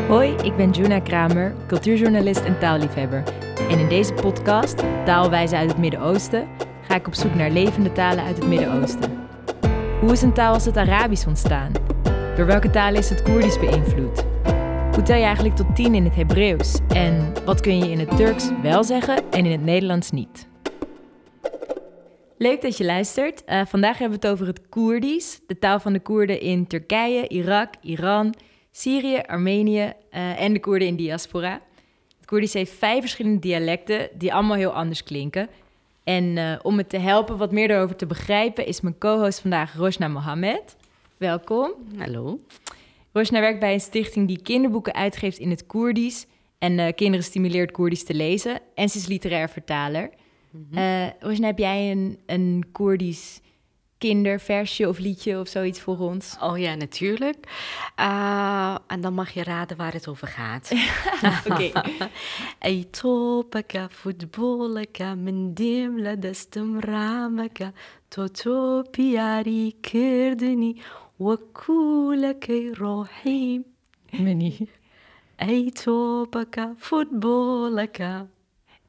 Hoi, ik ben Juna Kramer, cultuurjournalist en taalliefhebber. En in deze podcast, Taalwijzen uit het Midden-Oosten, ga ik op zoek naar levende talen uit het Midden-Oosten. Hoe is een taal als het Arabisch ontstaan? Door welke talen is het Koerdisch beïnvloed? Hoe tel je eigenlijk tot tien in het Hebreeuws? En wat kun je in het Turks wel zeggen en in het Nederlands niet? Leuk dat je luistert. Uh, vandaag hebben we het over het Koerdisch, de taal van de Koerden in Turkije, Irak, Iran, Syrië, Armenië uh, en de Koerden in diaspora. Het Koerdisch heeft vijf verschillende dialecten die allemaal heel anders klinken. En uh, om het te helpen wat meer erover te begrijpen, is mijn co-host vandaag Rosna Mohammed. Welkom. Hallo. Rosna werkt bij een stichting die kinderboeken uitgeeft in het Koerdisch en uh, kinderen stimuleert Koerdisch te lezen. En ze is literair vertaler. Mm -hmm. Rosna, heb jij een, een Koerdisch kinderversje of liedje of zoiets voor ons? Oh ja, natuurlijk. Uh, en dan mag je raden waar het over gaat. Oké. Ey topaka futbolaka min dimla destum ramaka toto piari kirdini wakulaka rohim. Mini. Ey topaka futbolaka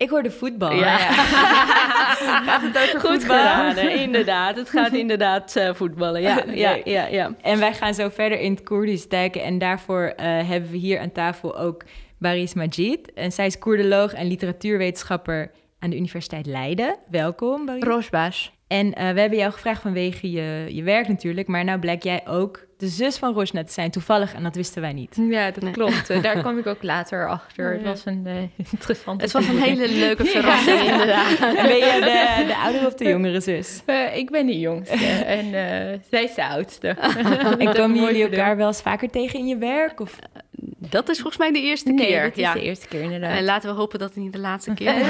ik hoorde voetbal. Ja. gaat het ook Goed gedaan, inderdaad. Het gaat inderdaad uh, voetballen. Ja, ja, ja, ja. En wij gaan zo verder in het Koerdisch duiken. En daarvoor uh, hebben we hier aan tafel ook Baris Majid. En zij is Koerdoloog en literatuurwetenschapper aan de Universiteit Leiden. Welkom, Baris. Roosbaas. En uh, we hebben jou gevraagd vanwege je, je werk natuurlijk. Maar nou blijkt jij ook de zus van Rosna te zijn. Toevallig, en dat wisten wij niet. Ja, dat nee. klopt. Daar kwam ik ook later achter. Het was een uh, interessante... Het was een hele leuke verrassing, ja. inderdaad. En ben je de, de oudere of de jongere zus? Uh, ik ben de jongste en uh, zij is de oudste. en komen jullie elkaar wel eens vaker tegen in je werk? Of? Dat is volgens mij de eerste nee, keer. dat is ja. de eerste keer, inderdaad. En laten we hopen dat het niet de laatste keer is.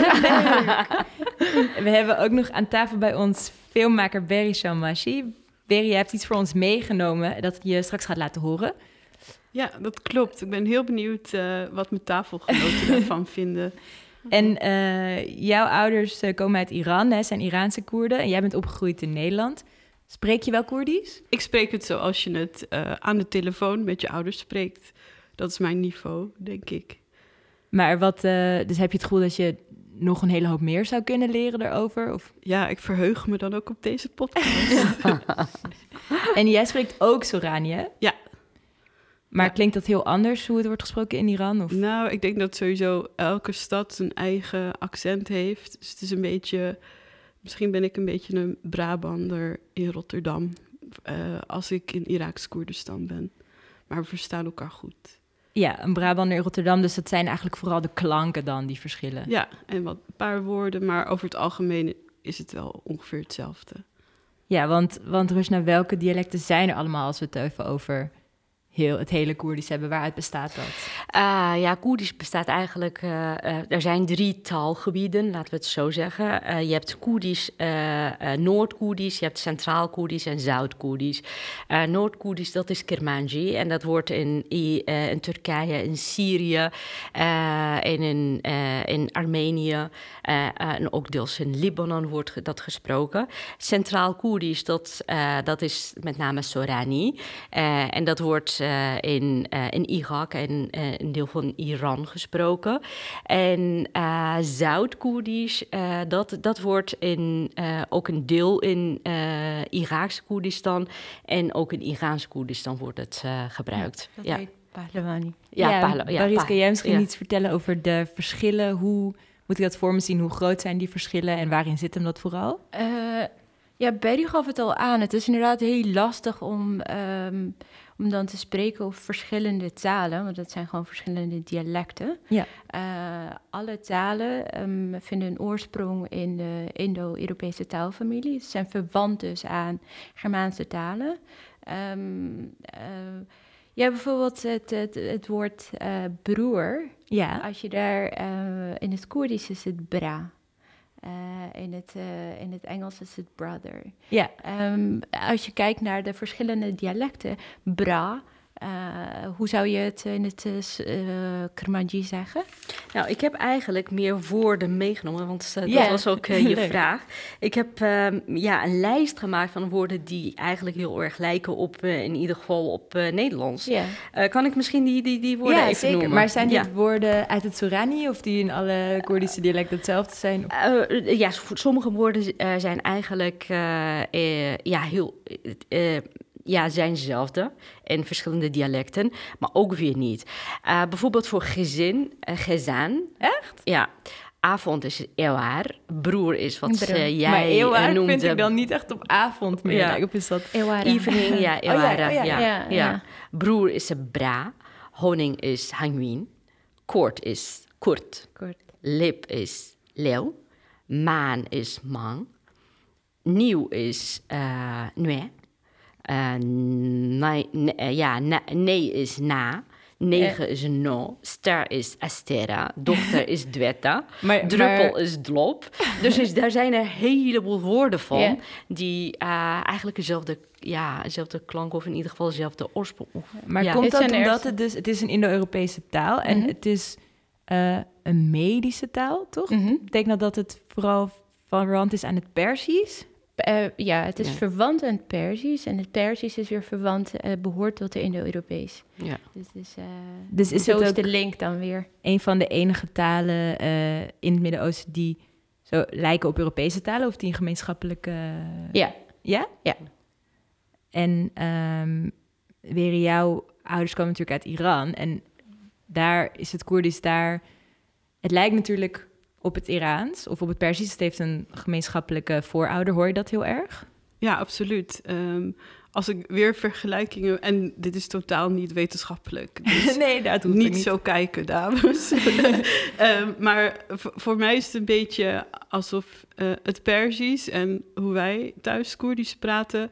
we hebben ook nog aan tafel bij ons filmmaker Berry Shalmashi. Berry, je hebt iets voor ons meegenomen dat je straks gaat laten horen. Ja, dat klopt. Ik ben heel benieuwd uh, wat mijn tafelgenoten daarvan vinden. En uh, jouw ouders uh, komen uit Iran, hè, zijn Iraanse Koerden. En jij bent opgegroeid in Nederland. Spreek je wel Koerdisch? Ik spreek het zoals je het aan de telefoon met je ouders spreekt. Dat is mijn niveau, denk ik. Maar wat, dus heb je het gevoel dat je nog een hele hoop meer zou kunnen leren erover? Of? Ja, ik verheug me dan ook op deze podcast. en jij spreekt ook Sorani, hè? Ja. Maar ja. klinkt dat heel anders hoe het wordt gesproken in Iran? Of? Nou, ik denk dat sowieso elke stad zijn eigen accent heeft. Dus het is een beetje... Misschien ben ik een beetje een Brabander in Rotterdam... Uh, als ik in Iraaks Koerdistan ben. Maar we verstaan elkaar goed. Ja, een Brabander in Rotterdam. Dus dat zijn eigenlijk vooral de klanken dan die verschillen. Ja, en wat een paar woorden, maar over het algemeen is het wel ongeveer hetzelfde. Ja, want, want Rosna, welke dialecten zijn er allemaal als we het even over het hele Koerdisch hebben? Waaruit bestaat dat? Uh, ja, Koerdisch bestaat eigenlijk... Uh, uh, er zijn drie taalgebieden, laten we het zo zeggen. je hebt Koerdisch, Noord-Koerdisch, je hebt Centraal-Koerdisch en Zuid-Koerdisch. Noord-Koerdisch, dat is Kermanji. En dat wordt in, in Turkije, in Syrië in, in Armenië... en ook deels in Libanon wordt dat gesproken. Centraal-Koerdisch, dat, dat is met name Sorani. en dat wordt... Uh, in, uh, in Irak en uh, een deel van Iran gesproken. En Zuid-Koerdisch, dat, dat wordt in, ook een deel in Iraaks Koerdistan en ook in Iraans Koerdistan wordt het gebruikt. Ja, dat ja. heet Pahlawani. Ja, ja, kan jij misschien iets vertellen over de verschillen? Hoe moet ik dat voor me zien? Hoe groot zijn die verschillen en waarin zit hem dat vooral? ja, Berry gaf het al aan. Het is inderdaad heel lastig om... Um, om dan te spreken over verschillende talen, want dat zijn gewoon verschillende dialecten. Ja. Uh, alle talen um, vinden een oorsprong in de Indo-Europese taalfamilie. Ze zijn verwant dus aan Germaanse talen. Um, uh, ja, bijvoorbeeld het, het, het woord uh, broer. Ja. Als je daar in het Koerdisch is het bra. Uh, in, het, uh, in het Engels is het brother. Ja. Um, als je kijkt naar de verschillende dialecten, bra hoe zou je het in het uh, Kermanji zeggen? Nou, ik heb eigenlijk meer woorden meegenomen, want dat was ook je vraag. Ik heb ehm, ja, een lijst gemaakt van woorden die eigenlijk heel erg lijken op, in ieder geval op Nederlands. kan ik misschien die, die, die woorden even zeker. noemen? Maar zijn dit woorden uit het Sorani of die in alle Koerdische dialecten hetzelfde zijn? ja, sommige woorden zijn eigenlijk ja, heel ja, zijn hetzelfde in verschillende dialecten, maar ook weer niet. Uh, bijvoorbeeld voor gezin, uh, gezaan. Echt? Ja. Avond is eeuwaar, broer is wat uh, jij maar eeuwaar noemde. vind ik dan niet echt op avond meer. Ja. Of is dat Evening, ja, eeuwaar. Oh, ja, ja, ja, Broer is bra, honing is hangwin, koord is kort, kort. lip is leeuw, maan is man, nieuw is uh, uh, nee, nee, ja, nee is na. Negen is no. Ster is Astera. Dochter is Dwetta. maar, druppel is Dlop. Dus, dus daar zijn er een heleboel woorden van... die uh, eigenlijk dezelfde, ja, dezelfde klank... of in ieder geval dezelfde oorsprong. Maar komt dat omdat het dus... Het is een Indo-Europese taal en mhm. het is uh, een medische taal, toch? Mm -hmm. Betekent dat dat het vooral verwant is aan het Persisch? Uh, ja, het is verwant aan het Persisch. En het Persisch is weer verwant, uh, behoort tot de Indo-Europees. Ja. Dus, is, uh, dus is zo is de link dan weer. Een van de enige talen in het Midden-Oosten die zo lijken op Europese talen, of die een gemeenschappelijke. Ja. Ja? Ja. En um, weer jouw ouders komen natuurlijk uit Iran. En daar is het Koerdisch daar. Het lijkt natuurlijk op het Iraans of op het Persisch. Het heeft een gemeenschappelijke voorouder. Hoor je dat heel erg? Ja, absoluut. Ehm, als ik weer vergelijkingen... En dit is totaal niet wetenschappelijk. Dus nee, dat niet, niet zo kijken, dames. um, maar voor mij is het een beetje alsof uh, het Persisch... en hoe wij thuis Koerdisch praten...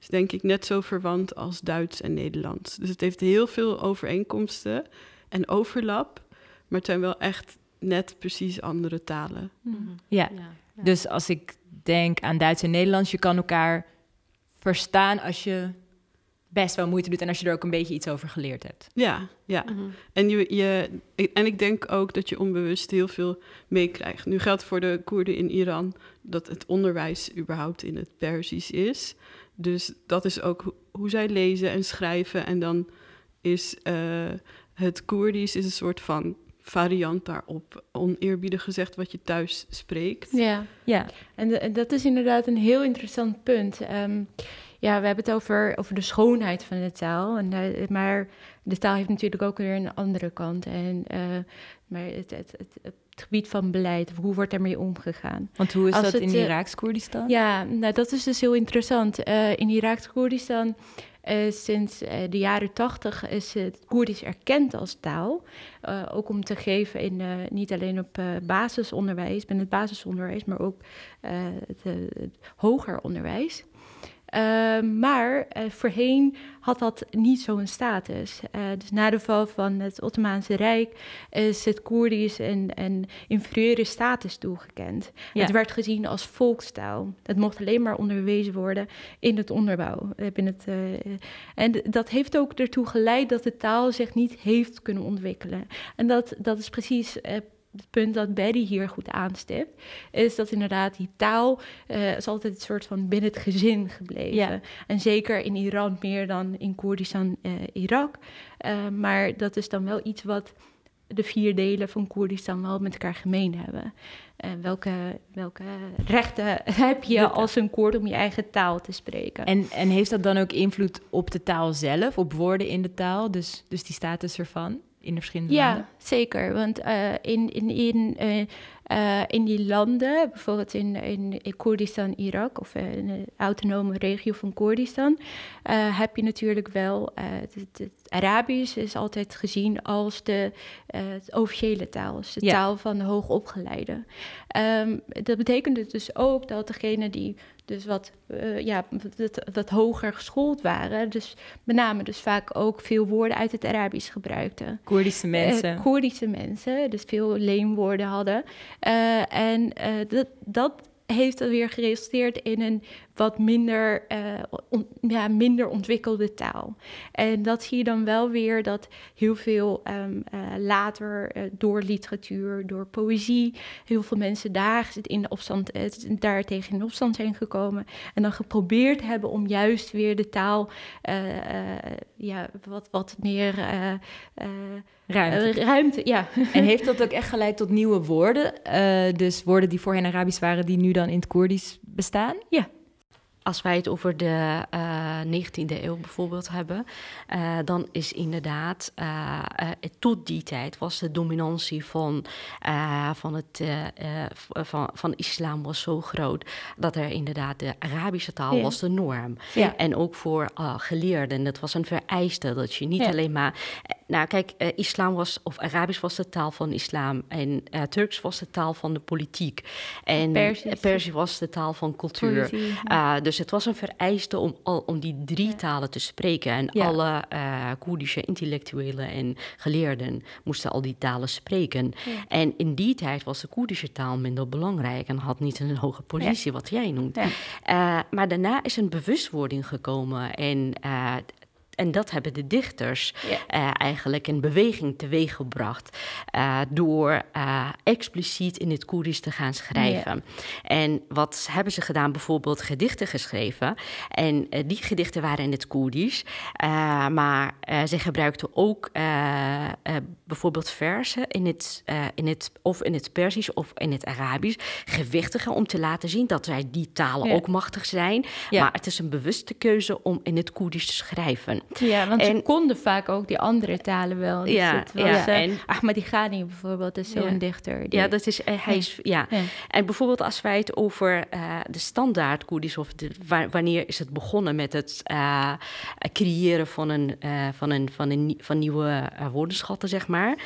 is denk ik net zo verwant als Duits en Nederlands. Dus het heeft heel veel overeenkomsten en overlap... maar het zijn wel echt net precies andere talen. Mhm. Ja. ja. dus als ik denk aan Duits en Nederlands, je kan elkaar verstaan als je best wel moeite doet en als je er ook een beetje iets over geleerd hebt. Ja, ja. Mhm. En, je, je, en ik denk ook dat je onbewust heel veel meekrijgt. Nu geldt voor de Koerden in Iran dat het onderwijs überhaupt in het Persisch is. Dus dat is ook hoe zij lezen en schrijven. En dan is uh, het Koerdisch is een soort van variant daarop, oneerbiedig gezegd, wat je thuis spreekt. Ja, ja. En, dat is inderdaad een heel interessant punt. Ehm, ja, we hebben het over, over de schoonheid van de taal. En, uh, maar de taal heeft natuurlijk ook weer een andere kant. En, uh, maar het, het, het, het, gebied van beleid, hoe wordt daarmee omgegaan? Want hoe is dat in uh, Iraaks-Koerdistan? Ja, nou, dat is dus heel interessant. in Iraaks-Koerdistan uh, sinds uh, de jaren tachtig is het Koerdisch erkend als taal. Uh, ook om te geven in niet alleen op basisonderwijs, binnen het basisonderwijs, maar ook het hoger onderwijs. Uh, maar uh, voorheen had dat niet zo'n status. Uh, dus na de val van het Ottomaanse Rijk is het Koerdisch een, een inferieure status toegekend. Ja. Het werd gezien als volkstaal. Het mocht alleen maar onderwezen worden in het onderbouw. In het, en dat heeft ook ertoe geleid dat de taal zich niet heeft kunnen ontwikkelen. En dat, dat is precies het punt dat Betty hier goed aanstipt, is dat inderdaad die taal uh, is altijd een soort van binnen het gezin gebleven. En zeker in Iran meer dan in Koerdistan, uh, Irak. Uh, maar dat is dan wel iets wat de vier delen van Koerdistan wel met elkaar gemeen hebben. welke, welke rechten heb je als een Koerd om je eigen taal te spreken? En, en heeft dat dan ook invloed op de taal zelf, op woorden in de taal, dus, dus die status ervan? In de verschillende ja, landen? Ja, zeker. Want uh, in, in, in, uh, uh, in die landen, bijvoorbeeld in, in, in Koerdistan, Irak, of in de autonome regio van Koerdistan, heb je natuurlijk wel, het, het, Arabisch is altijd gezien als de officiële taal, dus de taal van de hoogopgeleide. Um, dat betekent dus ook dat degene die dus wat, uh, ja, wat, wat, hoger geschoold waren. Dus met name dus vaak ook veel woorden uit het Arabisch gebruikten. Koerdische eh, mensen. Uh, Koerdische mensen, dus veel leenwoorden hadden. Uh, en dat, dat heeft dan weer geresulteerd in een wat minder, uh, ja, minder ontwikkelde taal. En dat zie je dan wel weer dat heel veel um, uh, later uh, door literatuur, door poëzie, heel veel mensen daar in de opstand, daar tegen in opstand zijn gekomen. En dan geprobeerd hebben om juist weer de taal ja, wat, wat meer ruimte. ruimte. Ja. En heeft dat ook echt geleid tot nieuwe woorden? dus woorden die voorheen Arabisch waren, die nu dan in het Koerdisch bestaan? Ja. Als wij het over de uh, eh, 19e eeuw bijvoorbeeld hebben, uh, dan is inderdaad, uh, tot die tijd was de dominantie van, van, het, van, van islam was zo groot dat er inderdaad de Arabische taal ja. was de norm. Ja. En ook voor geleerden, dat was een vereiste, dat je niet ja. alleen maar... Nou kijk, islam was, of Arabisch was de taal van islam en Turks was de taal van de politiek. En Persisch, was de taal van cultuur. dus dus het was een vereiste om, al, om die drie talen te spreken. En alle uh, Koerdische intellectuelen en geleerden moesten al die talen spreken. En in die tijd was de Koerdische taal minder belangrijk en had niet een hoge positie, wat jij noemt. Uh, maar daarna is een bewustwording gekomen en uh, en dat hebben de dichters uh, eigenlijk in beweging teweeggebracht uh, door uh, expliciet in het Koerdisch te gaan schrijven. En wat hebben ze gedaan? Bijvoorbeeld gedichten geschreven. En die gedichten waren in het Koerdisch, maar ze gebruikten ook bijvoorbeeld versen in het, in het, of in het Persisch of in het Arabisch, gewichtiger om te laten zien dat zij die talen ook machtig zijn. Maar het is een bewuste keuze om in het Koerdisch te schrijven. Ja, want en, ze konden vaak ook die andere talen wel. Dus ja, het was, ja, uh, en, Ahmadi bijvoorbeeld is zo'n ja. dichter. Die, ja, dat is, uh, hij is, ja. ja. En bijvoorbeeld als wij het over uh, de standaard Koerdisch... of de, wanneer is het begonnen met het creëren van, een, van, een, van, een, van nieuwe woordenschatten, zeg maar...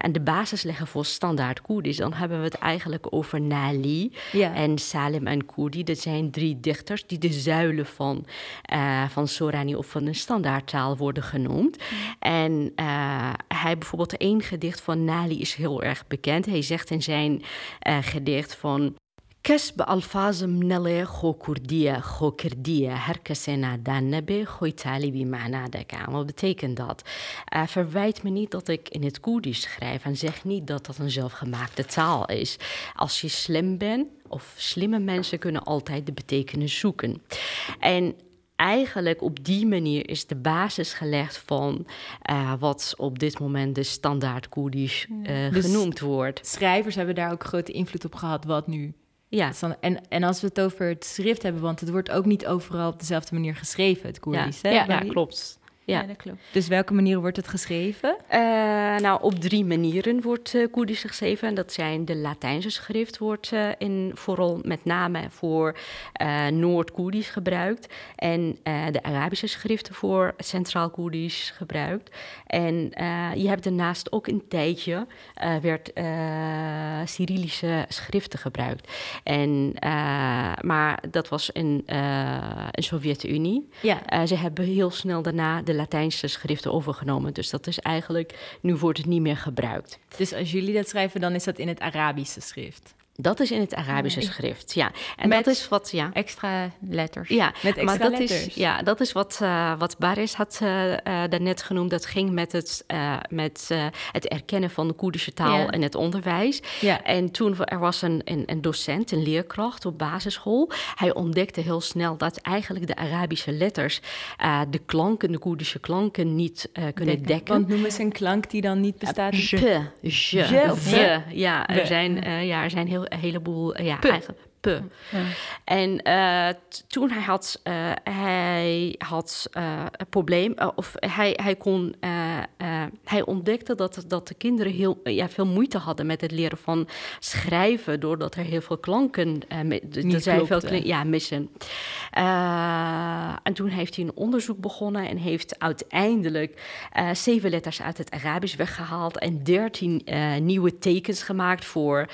en de basis leggen voor standaard Koerdisch... dan hebben we het eigenlijk over Nali en Salim en Koerdi. Dat zijn drie dichters die de zuilen van, van Sorani of van een standaard taal worden genoemd. En uh, hij bijvoorbeeld één gedicht van Nali is heel erg bekend. Hij zegt in zijn uh, gedicht van... کس به الفاظ منڵێ خۆکوردیە خۆکردیە هەر کەسێ نادان نەبێ خۆی تالیبی معنا دەکەم. Wat betekent dat? Uh, verwijt me niet dat ik in het Koerdisch schrijf en zeg niet dat dat een zelfgemaakte taal is. Als je slim bent, of slimme mensen kunnen altijd de betekenis zoeken. En eigenlijk op die manier is de basis gelegd van uh, wat op dit moment de standaard Koerdisch uh, dus genoemd wordt. Schrijvers hebben daar ook grote invloed op gehad, wat nu. Ja. En, en als we het over het schrift hebben, want het wordt ook niet overal op dezelfde manier geschreven, het Koerdisch. Ja, ja, ja klopt. Ja. dat klopt. Dus welke manier wordt het geschreven? Uh, nou, op drie manieren wordt uh, Koerdisch geschreven. En dat zijn de Latijnse schrift wordt uh, in, vooral met name voor Noord-Koerdisch gebruikt. En de Arabische schriften voor Centraal-Koerdisch gebruikt. En je hebt daarnaast ook een tijdje werd Cyrillische schriften gebruikt. En, maar dat was in de Sovjet-Unie. Ja. ze hebben heel snel daarna de Latijnse schriften overgenomen. Dus dat is eigenlijk, nu wordt het niet meer gebruikt. Dus als jullie dat schrijven, dan is dat in het Arabische schrift? Dat is in het Arabische schrift, ja. En met dat is wat, ja. Extra letters. Ja, met extra maar dat letters. Is, ja, dat is wat, uh, wat Baris had uh, uh, daarnet genoemd. Dat ging met het, met, het erkennen van de Koerdische taal ja. en het onderwijs. Ja. En toen er was een, een, een, docent, een leerkracht op basisschool. Hij ontdekte heel snel dat eigenlijk de Arabische letters de klanken, de Koerdische klanken, niet kunnen dekken. dekken. Want noem eens een klank die dan niet bestaat. Je, je, je, of je. Ja, er zijn, ja, er zijn heel heleboel, ja, eigenlijk Pe. En uh, toen hij had, uh, hij had uh, een probleem, of hij, hij kon, hij ontdekte dat, dat de kinderen heel, ja, veel moeite hadden met het leren van schrijven, doordat er heel veel klanken, Niet zij veel klanken, ja, missen. en toen heeft hij een onderzoek begonnen en heeft uiteindelijk zeven letters uit het Arabisch weggehaald en dertien nieuwe tekens gemaakt voor,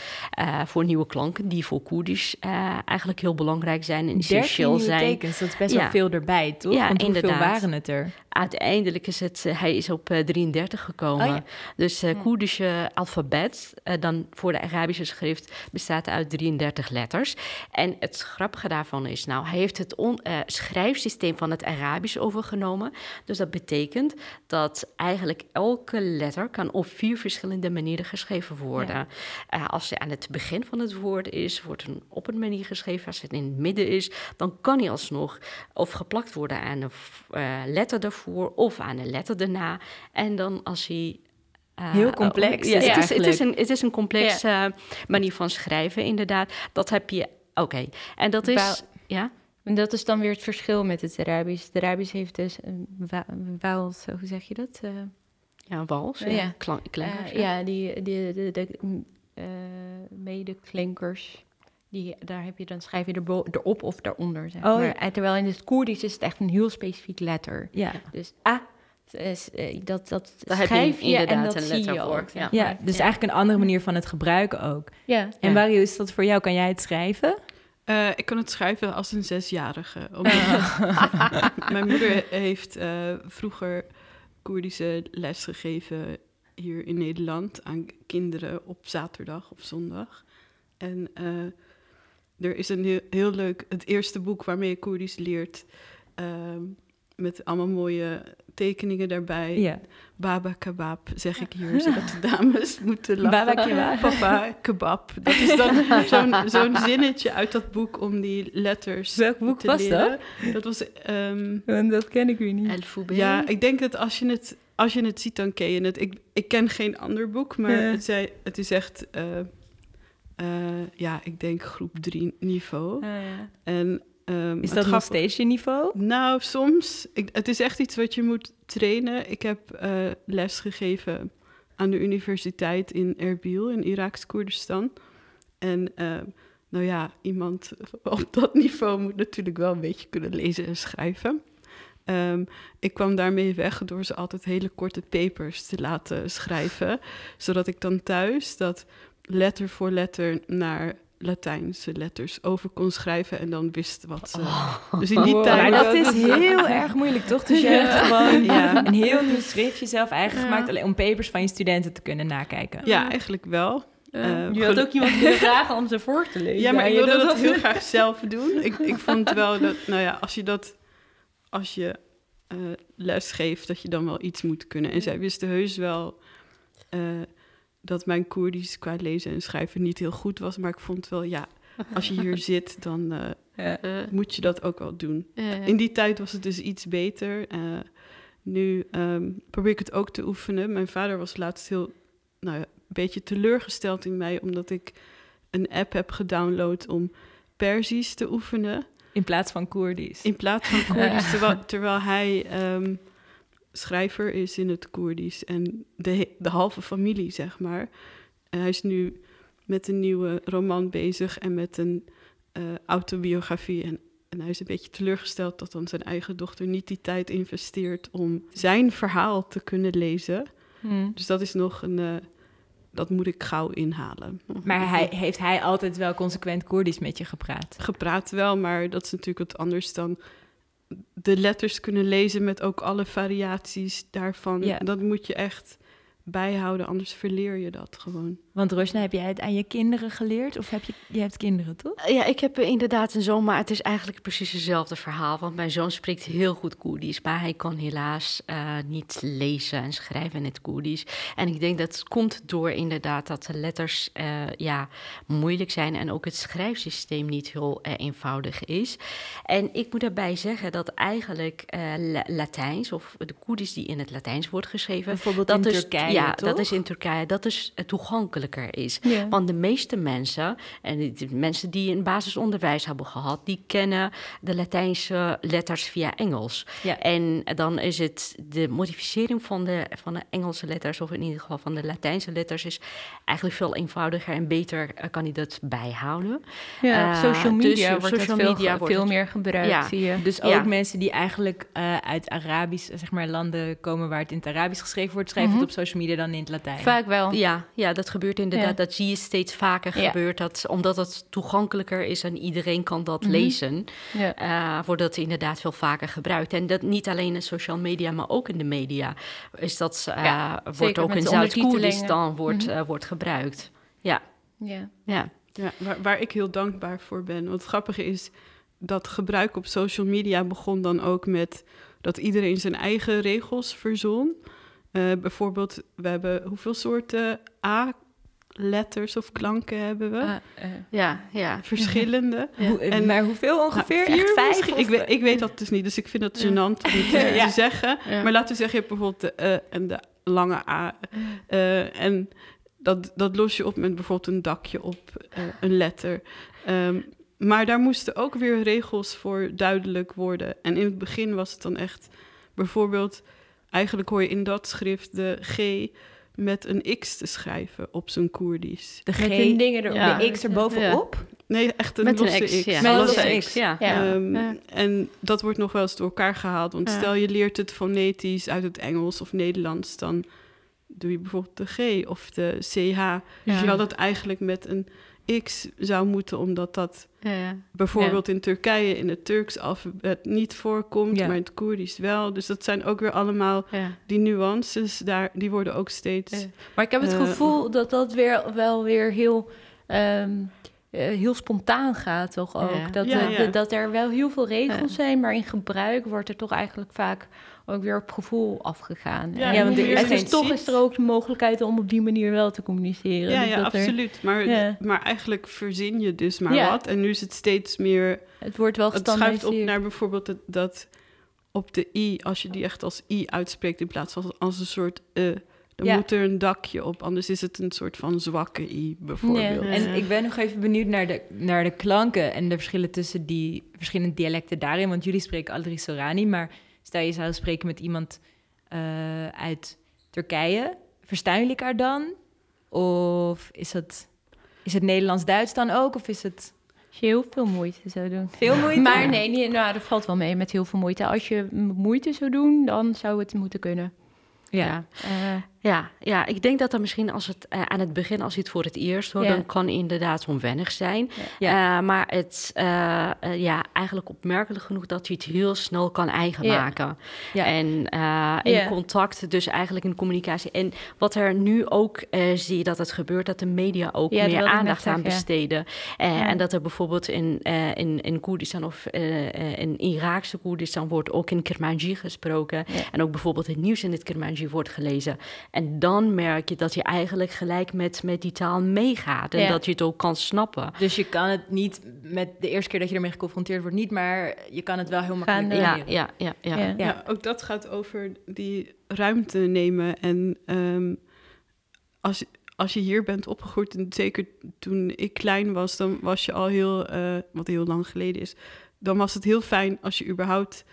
voor nieuwe klanken die voor Koerdisch uh, eigenlijk heel belangrijk zijn en 13 essentieel zijn. tekens, dat is best Ja. wel veel erbij, toch? Ja, Want hoeveel waren het er? Uiteindelijk is het, eh, hij is op eh, 33 gekomen. Oh ja. Dus het Koerdische alfabet, eh, dan voor de Arabische schrift, bestaat uit 33 letters. En het grappige daarvan is, nou, hij heeft het on- eh, schrijfsysteem van het Arabisch overgenomen. Dus dat betekent dat eigenlijk elke letter kan op vier verschillende manieren geschreven worden. Eh, als hij aan het begin van het woord is, wordt het op een manier geschreven. Als het in het midden is, dan kan hij alsnog of geplakt worden aan een eh, letter daarvoor of aan een letter daarna. En dan als hij. eh, Heel complex ja, is het, is, het, is een, het is een complexe eh, manier van schrijven, inderdaad. Dat heb je. Oké. En dat is. Ja? En dat is dan weer het verschil met het Arabisch. Het Arabisch heeft dus een wa- vowels, hoe zeg je dat? Ja, wals. Ja. Ja. Klan- klankers, eh, ja, die, die, de, de, mm, eh, medeklinkers. Die, daar heb je dan schrijf je erbo- erop of daaronder. Zeg Oh, maar. ja. En Terwijl in het Koerdisch is het echt een heel specifiek letter. Ja. Dus A, is, eh, dat, dat Daar heb je schrijf je, en inderdaad dat een zie letter je voor, ook. ja. Dus eigenlijk een andere manier van het gebruiken ook. Ja. En. Mario, is dat voor jou? Kan jij het schrijven? Eh, ik kan het schrijven als een zesjarige. Omdat mijn moeder heeft eh, vroeger Koerdische les gegeven hier in Nederland aan kinderen op zaterdag of zondag. En eh, er is een heel, heel leuk, het eerste boek waarmee je Koerdisch leert, ehm, met allemaal mooie tekeningen daarbij. Ja. Baba kebab, zeg ik hier, zodat de dames moeten lachen. Baba kebab. Papa kebab. Dat is dan zo'n zo'n zinnetje uit dat boek om die letters Welk boek te was leren. Dat was... ehm, Dat ken ik weer niet. El Foubé. ja, ik denk dat als je het, als je het ziet, dan ken je het. Ik, ik ken geen ander boek, maar Ja. het, zei, het is echt... eh, ja, ik denk groep 3 niveau. En, ehm, Is dat nog grap- steeds je niveau? nou, soms. Ik, het is echt iets wat je moet trainen. Ik heb eh, les gegeven aan de universiteit in Erbil in Iraks Koerdistan. En eh, nou ja, iemand op dat niveau moet natuurlijk wel een beetje kunnen lezen en schrijven. Ehm, ik kwam daarmee weg door ze altijd hele korte papers te laten schrijven. Zodat ik dan thuis dat letter voor letter naar Latijnse letters over kon schrijven en dan wist wat ze... Dus in die Wow, tijd... maar dat is heel erg moeilijk, toch? Dus je hebt gewoon Ja. een heel nieuw schriftje zelf eigen gemaakt... alleen om papers van je studenten te kunnen nakijken. Ja, eigenlijk wel. Eh, je had ook iemand willen vragen om ze voor te lezen. Ja, maar ik je wilde dat heel graag zelf doen. Ik, ik vond wel dat, nou ja, als je dat, als je eh, les geeft, dat je dan wel iets moet kunnen. En zij wisten heus wel eh, dat mijn Koerdisch qua lezen en schrijven niet heel goed was. Maar ik vond wel, ja, als je hier zit, dan eh, Eh, moet je dat ook wel doen. In die tijd was het dus iets beter. Eh, nu ehm, probeer ik het ook te oefenen. Mijn vader was laatst heel, nou ja, een beetje teleurgesteld in mij, omdat ik een app heb gedownload om Perzisch te oefenen. In plaats van Koerdisch. In plaats van Koerdisch, terwijl, terwijl hij ehm, schrijver is in het Koerdisch. En de, de halve familie, zeg maar. En hij is nu met een nieuwe roman bezig en met een eh, autobiografie. En, en hij is een beetje teleurgesteld dat dan zijn eigen dochter niet die tijd investeert om zijn verhaal te kunnen lezen. Hm. Dus dat is nog een. eh, dat moet ik gauw inhalen. Maar hij, heeft hij altijd wel consequent Koerdisch met je gepraat? gepraat wel, maar dat is natuurlijk wat anders dan de letters kunnen lezen met ook alle variaties daarvan. Ja. Dat moet je echt bijhouden, anders verleer je dat gewoon. Want Rosna, heb jij het aan je kinderen geleerd? Of heb je, je hebt kinderen, toch? Ja, ik heb inderdaad een zoon, maar het is eigenlijk precies hetzelfde verhaal. Want mijn zoon spreekt heel goed Koerdisch, maar hij kan helaas eh, niet lezen en schrijven in het Koerdisch. En ik denk dat het komt door inderdaad dat de letters eh, ja, moeilijk zijn en ook het schrijfsysteem niet heel eh, eenvoudig is. En ik moet daarbij zeggen dat eigenlijk eh, La- Latijns, of de Koerdisch die in het Latijns wordt geschreven, Bijvoorbeeld dat in is, Turkije, Ja, toch? dat is in Turkije, dat is eh, toegankelijker is. Ja. Want de meeste mensen, en de mensen die een basisonderwijs hebben gehad, die kennen de Latijnse letters via Engels. Ja. En dan is het de modificering van de, van de Engelse letters, of in ieder geval van de Latijnse letters, is eigenlijk veel eenvoudiger en beter eh, kan hij dat bijhouden. Ja, op Eh, social dus media op wordt social het veel, media ge- wordt veel het- meer gebruikt, Ja. zie je. Dus ook Ja. mensen die eigenlijk eh, uit Arabisch, zeg maar, landen komen waar het in het Arabisch geschreven wordt, schrijven Mhm. het op social media dan in het Latijn. Vaak wel. Ja, ja, dat gebeurt inderdaad. Ja. Dat zie je steeds vaker Ja. gebeurt. Dat, omdat het toegankelijker is en iedereen kan dat Mhm. lezen. Ja. eh, wordt dat inderdaad veel vaker gebruikt. En dat niet alleen in social media, maar ook in de media. Is dat, eh, Ja, wordt ook in de Zuid-Koerdistan wordt, Mhm. eh, wordt gebruikt. Ja, Ja. ja. Ja, waar, waar ik heel dankbaar voor ben. Want het grappige is dat gebruik op social media begon dan ook met dat iedereen zijn eigen regels verzon. Eh, bijvoorbeeld, we hebben hoeveel soorten A-letters of klanken hebben we? Ah, eh, ja, ja. Verschillende. Hoe- En- maar hoeveel ongeveer? Nou, vier Echt vijf? of- Ik weet, ik weet dat dus niet, dus ik vind dat gênant om het eh, Ja. te zeggen. Ja. Maar laten we zeggen, je hebt bijvoorbeeld de E en de lange A. eh, en dat, dat los je op met bijvoorbeeld een dakje op eh, een letter. Ehm, maar daar moesten ook weer regels voor duidelijk worden. En in het begin was het dan echt bijvoorbeeld... Eigenlijk hoor je in dat schrift de G met een X te schrijven op zijn Koerdisch. De G, Met dingen. Ja. de X er bovenop. Nee, echt een Met een losse X, X. ja. Met een Losse X, ja. Ja. Ehm, Ja. En dat wordt nog wel eens door elkaar gehaald. Want Ja. stel je leert het fonetisch uit het Engels of Nederlands, dan doe je bijvoorbeeld de G of de CH. Terwijl dat eigenlijk met een X zou moeten, omdat dat Ja, ja. bijvoorbeeld in Turkije in het Turks alfabet niet voorkomt, Ja. maar in het Koerdisch wel. Dus dat zijn ook weer allemaal Ja. die nuances, daar, die worden ook steeds... Ja. Maar ik heb het Eh, gevoel dat dat weer, wel weer heel, ehm, eh, heel spontaan gaat, toch ook? Ja. Dat, Ja, ja. de- dat er wel heel veel regels Ja. zijn, maar in gebruik wordt er toch eigenlijk vaak ook weer op gevoel afgegaan. Ja, want er is dus toch is er ook de mogelijkheid om op die manier wel te communiceren. Ja, Dus ja, dat er- absoluut. Maar, Ja. maar eigenlijk verzin je dus maar Ja. wat. En nu is het steeds meer het wordt wel Het schuift op naar bijvoorbeeld het, dat op de i, als je die echt als i uitspreekt in plaats van als een soort e, dan Ja. moet er een dakje op, anders is het een soort van zwakke i bijvoorbeeld. Ja. En ik ben nog even benieuwd naar de, naar de klanken en de verschillen tussen die verschillende dialecten daarin. Want jullie spreken alle drie Sorani, maar stel je zou spreken met iemand eh, uit Turkije. Verstaan jullie elkaar dan? Of is het, is het Nederlands-Duits dan ook? Of is het Als je heel veel moeite zou doen. veel moeite? Maar nee, nee, nou, dat valt wel mee met heel veel moeite. Als je moeite zou doen, dan zou het moeten kunnen. Ja. Eh, Ja, ja, ik denk dat er misschien als het eh, aan het begin, als je het voor het eerst hoort, Ja. dan kan inderdaad onwennig zijn. Ja. Eh, maar het, eh, eh, ja, eigenlijk opmerkelijk genoeg dat je het heel snel kan eigen Ja. maken. Ja. En in contact, dus eigenlijk in communicatie. En wat er nu ook zie je dat het gebeurt, dat de media ook dat meer aandacht aan zeggen, besteden. En dat er bijvoorbeeld in, in, in Koerdistan of in Iraakse Koerdistan wordt ook in Kermanji gesproken. En ook bijvoorbeeld het nieuws in het Kermanji wordt gelezen. En dan merk je dat je eigenlijk gelijk met, met die taal meegaat. En Ja. dat je het ook kan snappen. Dus je kan het niet met de eerste keer dat je ermee geconfronteerd wordt, niet, maar je kan het wel heel makkelijk Gaan, Ja, leren. ja, ja, ja. Ja. Ja. Ja, ook dat gaat over die ruimte nemen. En ehm, als, als je hier bent opgegroeid, en zeker toen ik klein was, dan was je al heel, eh, wat heel lang geleden is, dan was het heel fijn als je überhaupt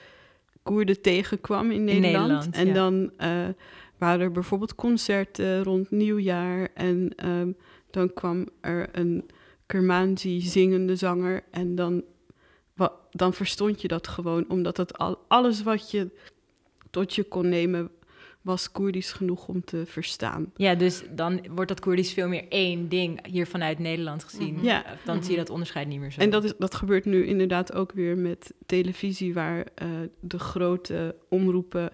Koerden tegenkwam in Nederland. Nederland, en ja. dan eh, waren er bijvoorbeeld concerten rond nieuwjaar. En ehm, dan kwam er een Kermanzi zingende zanger. En dan, dan verstond je dat gewoon, omdat het al, alles wat je tot je kon nemen was Koerdisch genoeg om te verstaan. Ja, dus dan wordt dat Koerdisch veel meer één ding hier vanuit Nederland gezien. Mhm. Ja. Dan zie je dat onderscheid niet meer zo. En dat, is, dat gebeurt nu inderdaad ook weer met televisie, waar eh, de grote omroepen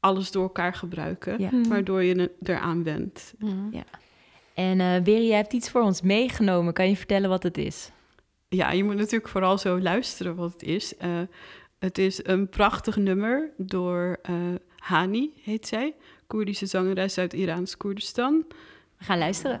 alles door elkaar gebruiken, Ja. Mhm. waardoor je het eraan wendt. Mhm. En eh Beri, jij hebt iets voor ons meegenomen. Kan je vertellen wat het is? Ja, je moet natuurlijk vooral zo luisteren wat het is. Eh, het is een prachtig nummer door eh, Hani, heet zij. Koerdische zangeres uit Iraans Koerdistan. We gaan luisteren.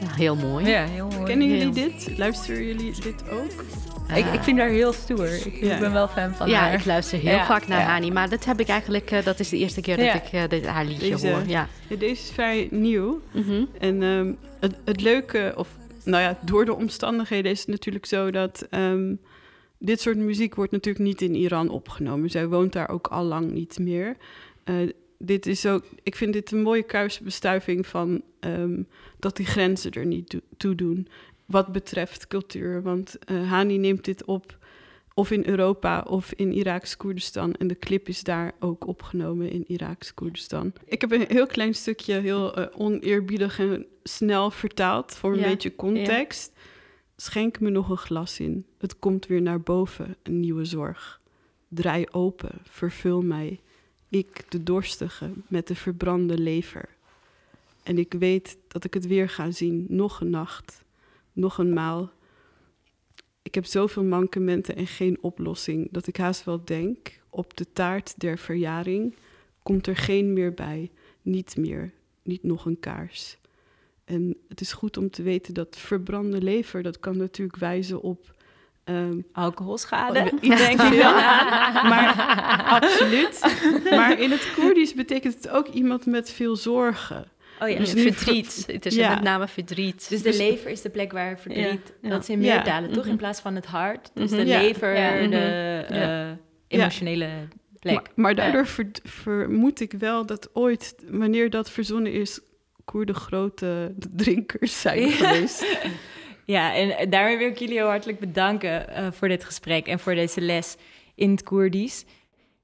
Ja, heel mooi. ja, heel mooi. Kennen jullie heel. dit? Luisteren jullie dit ook? Ik, ik vind haar heel stoer. Ik, ik Ja. ben wel fan van ja, haar. ik luister heel Ja, vaak naar ja. Hani. Maar dat heb ik eigenlijk, eh, dat is de eerste keer dat Ja. ik eh, dit, haar liedje Deze- hoor. Ja. Ja, deze is vrij nieuw. Mhm. En ehm, het, het leuke, of nou ja, door de omstandigheden is het natuurlijk zo dat ehm, dit soort muziek wordt natuurlijk niet in Iran opgenomen. Zij woont daar ook al lang niet meer. Dit is ook, ik vind dit een mooie kruisbestuiving van um, dat die grenzen er niet toe doen. Wat betreft cultuur. Want uh, Hani neemt dit op of in Europa of in Iraaks Koerdistan. En de clip is daar ook opgenomen in Iraaks Koerdistan. Ik heb een heel klein stukje, heel uh, oneerbiedig en snel vertaald voor een beetje context. Schenk me nog een glas in. Het komt weer naar boven, een nieuwe zorg. Draai open, vervul mij. Ik, de dorstige, met de verbrande lever. En ik weet dat ik het weer ga zien, nog een nacht, nog een maal. Ik heb zoveel mankementen en geen oplossing dat ik haast wel denk: op de taart der verjaring komt er geen meer bij, niet meer, niet nog een kaars. En het is goed om te weten dat verbrande lever, dat kan natuurlijk wijzen op Um, Alcoholschade? Ik denk wel maar absoluut. Maar in het Koerdisch betekent het ook iemand met veel zorgen. Oh ja, dus verdriet. Het is met name verdriet. Dus de dus- lever is de plek waar verdriet... Dat is in meerdalen, toch? In plaats van het hart. Dus de lever, de uh, emotionele plek. Maar, maar daardoor vermoed ik wel dat ooit, wanneer dat verzonnen is... Koerden grote drinkers zijn geweest. Ja, en daarmee wil ik jullie heel hartelijk bedanken uh, voor dit gesprek en voor deze les in het Koerdisch.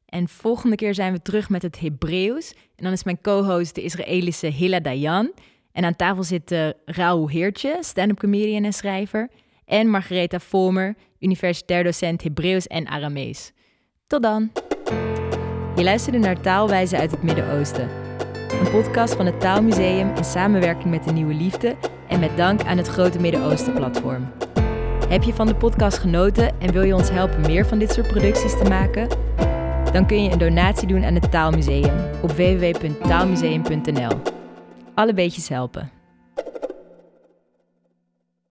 En volgende keer zijn we terug met het Hebreeuws. En dan is mijn co-host de Israëlische Hilla Dayan. En aan tafel zit uh, Raoul Heertje, stand-up comedian en schrijver. En Margaretha Volmer, universitair docent Hebreeuws en Aramees. Tot dan! Je luisterde naar Taalwijzen uit het Midden-Oosten. Een podcast van het Taalmuseum in samenwerking met de Nieuwe Liefde en met dank aan het Grote Midden-Oosten-platform. Heb je van de podcast genoten en wil je ons helpen meer van dit soort producties te maken? Dan kun je een donatie doen aan het Taalmuseum op www.taalmuseum.nl. Alle beetjes helpen.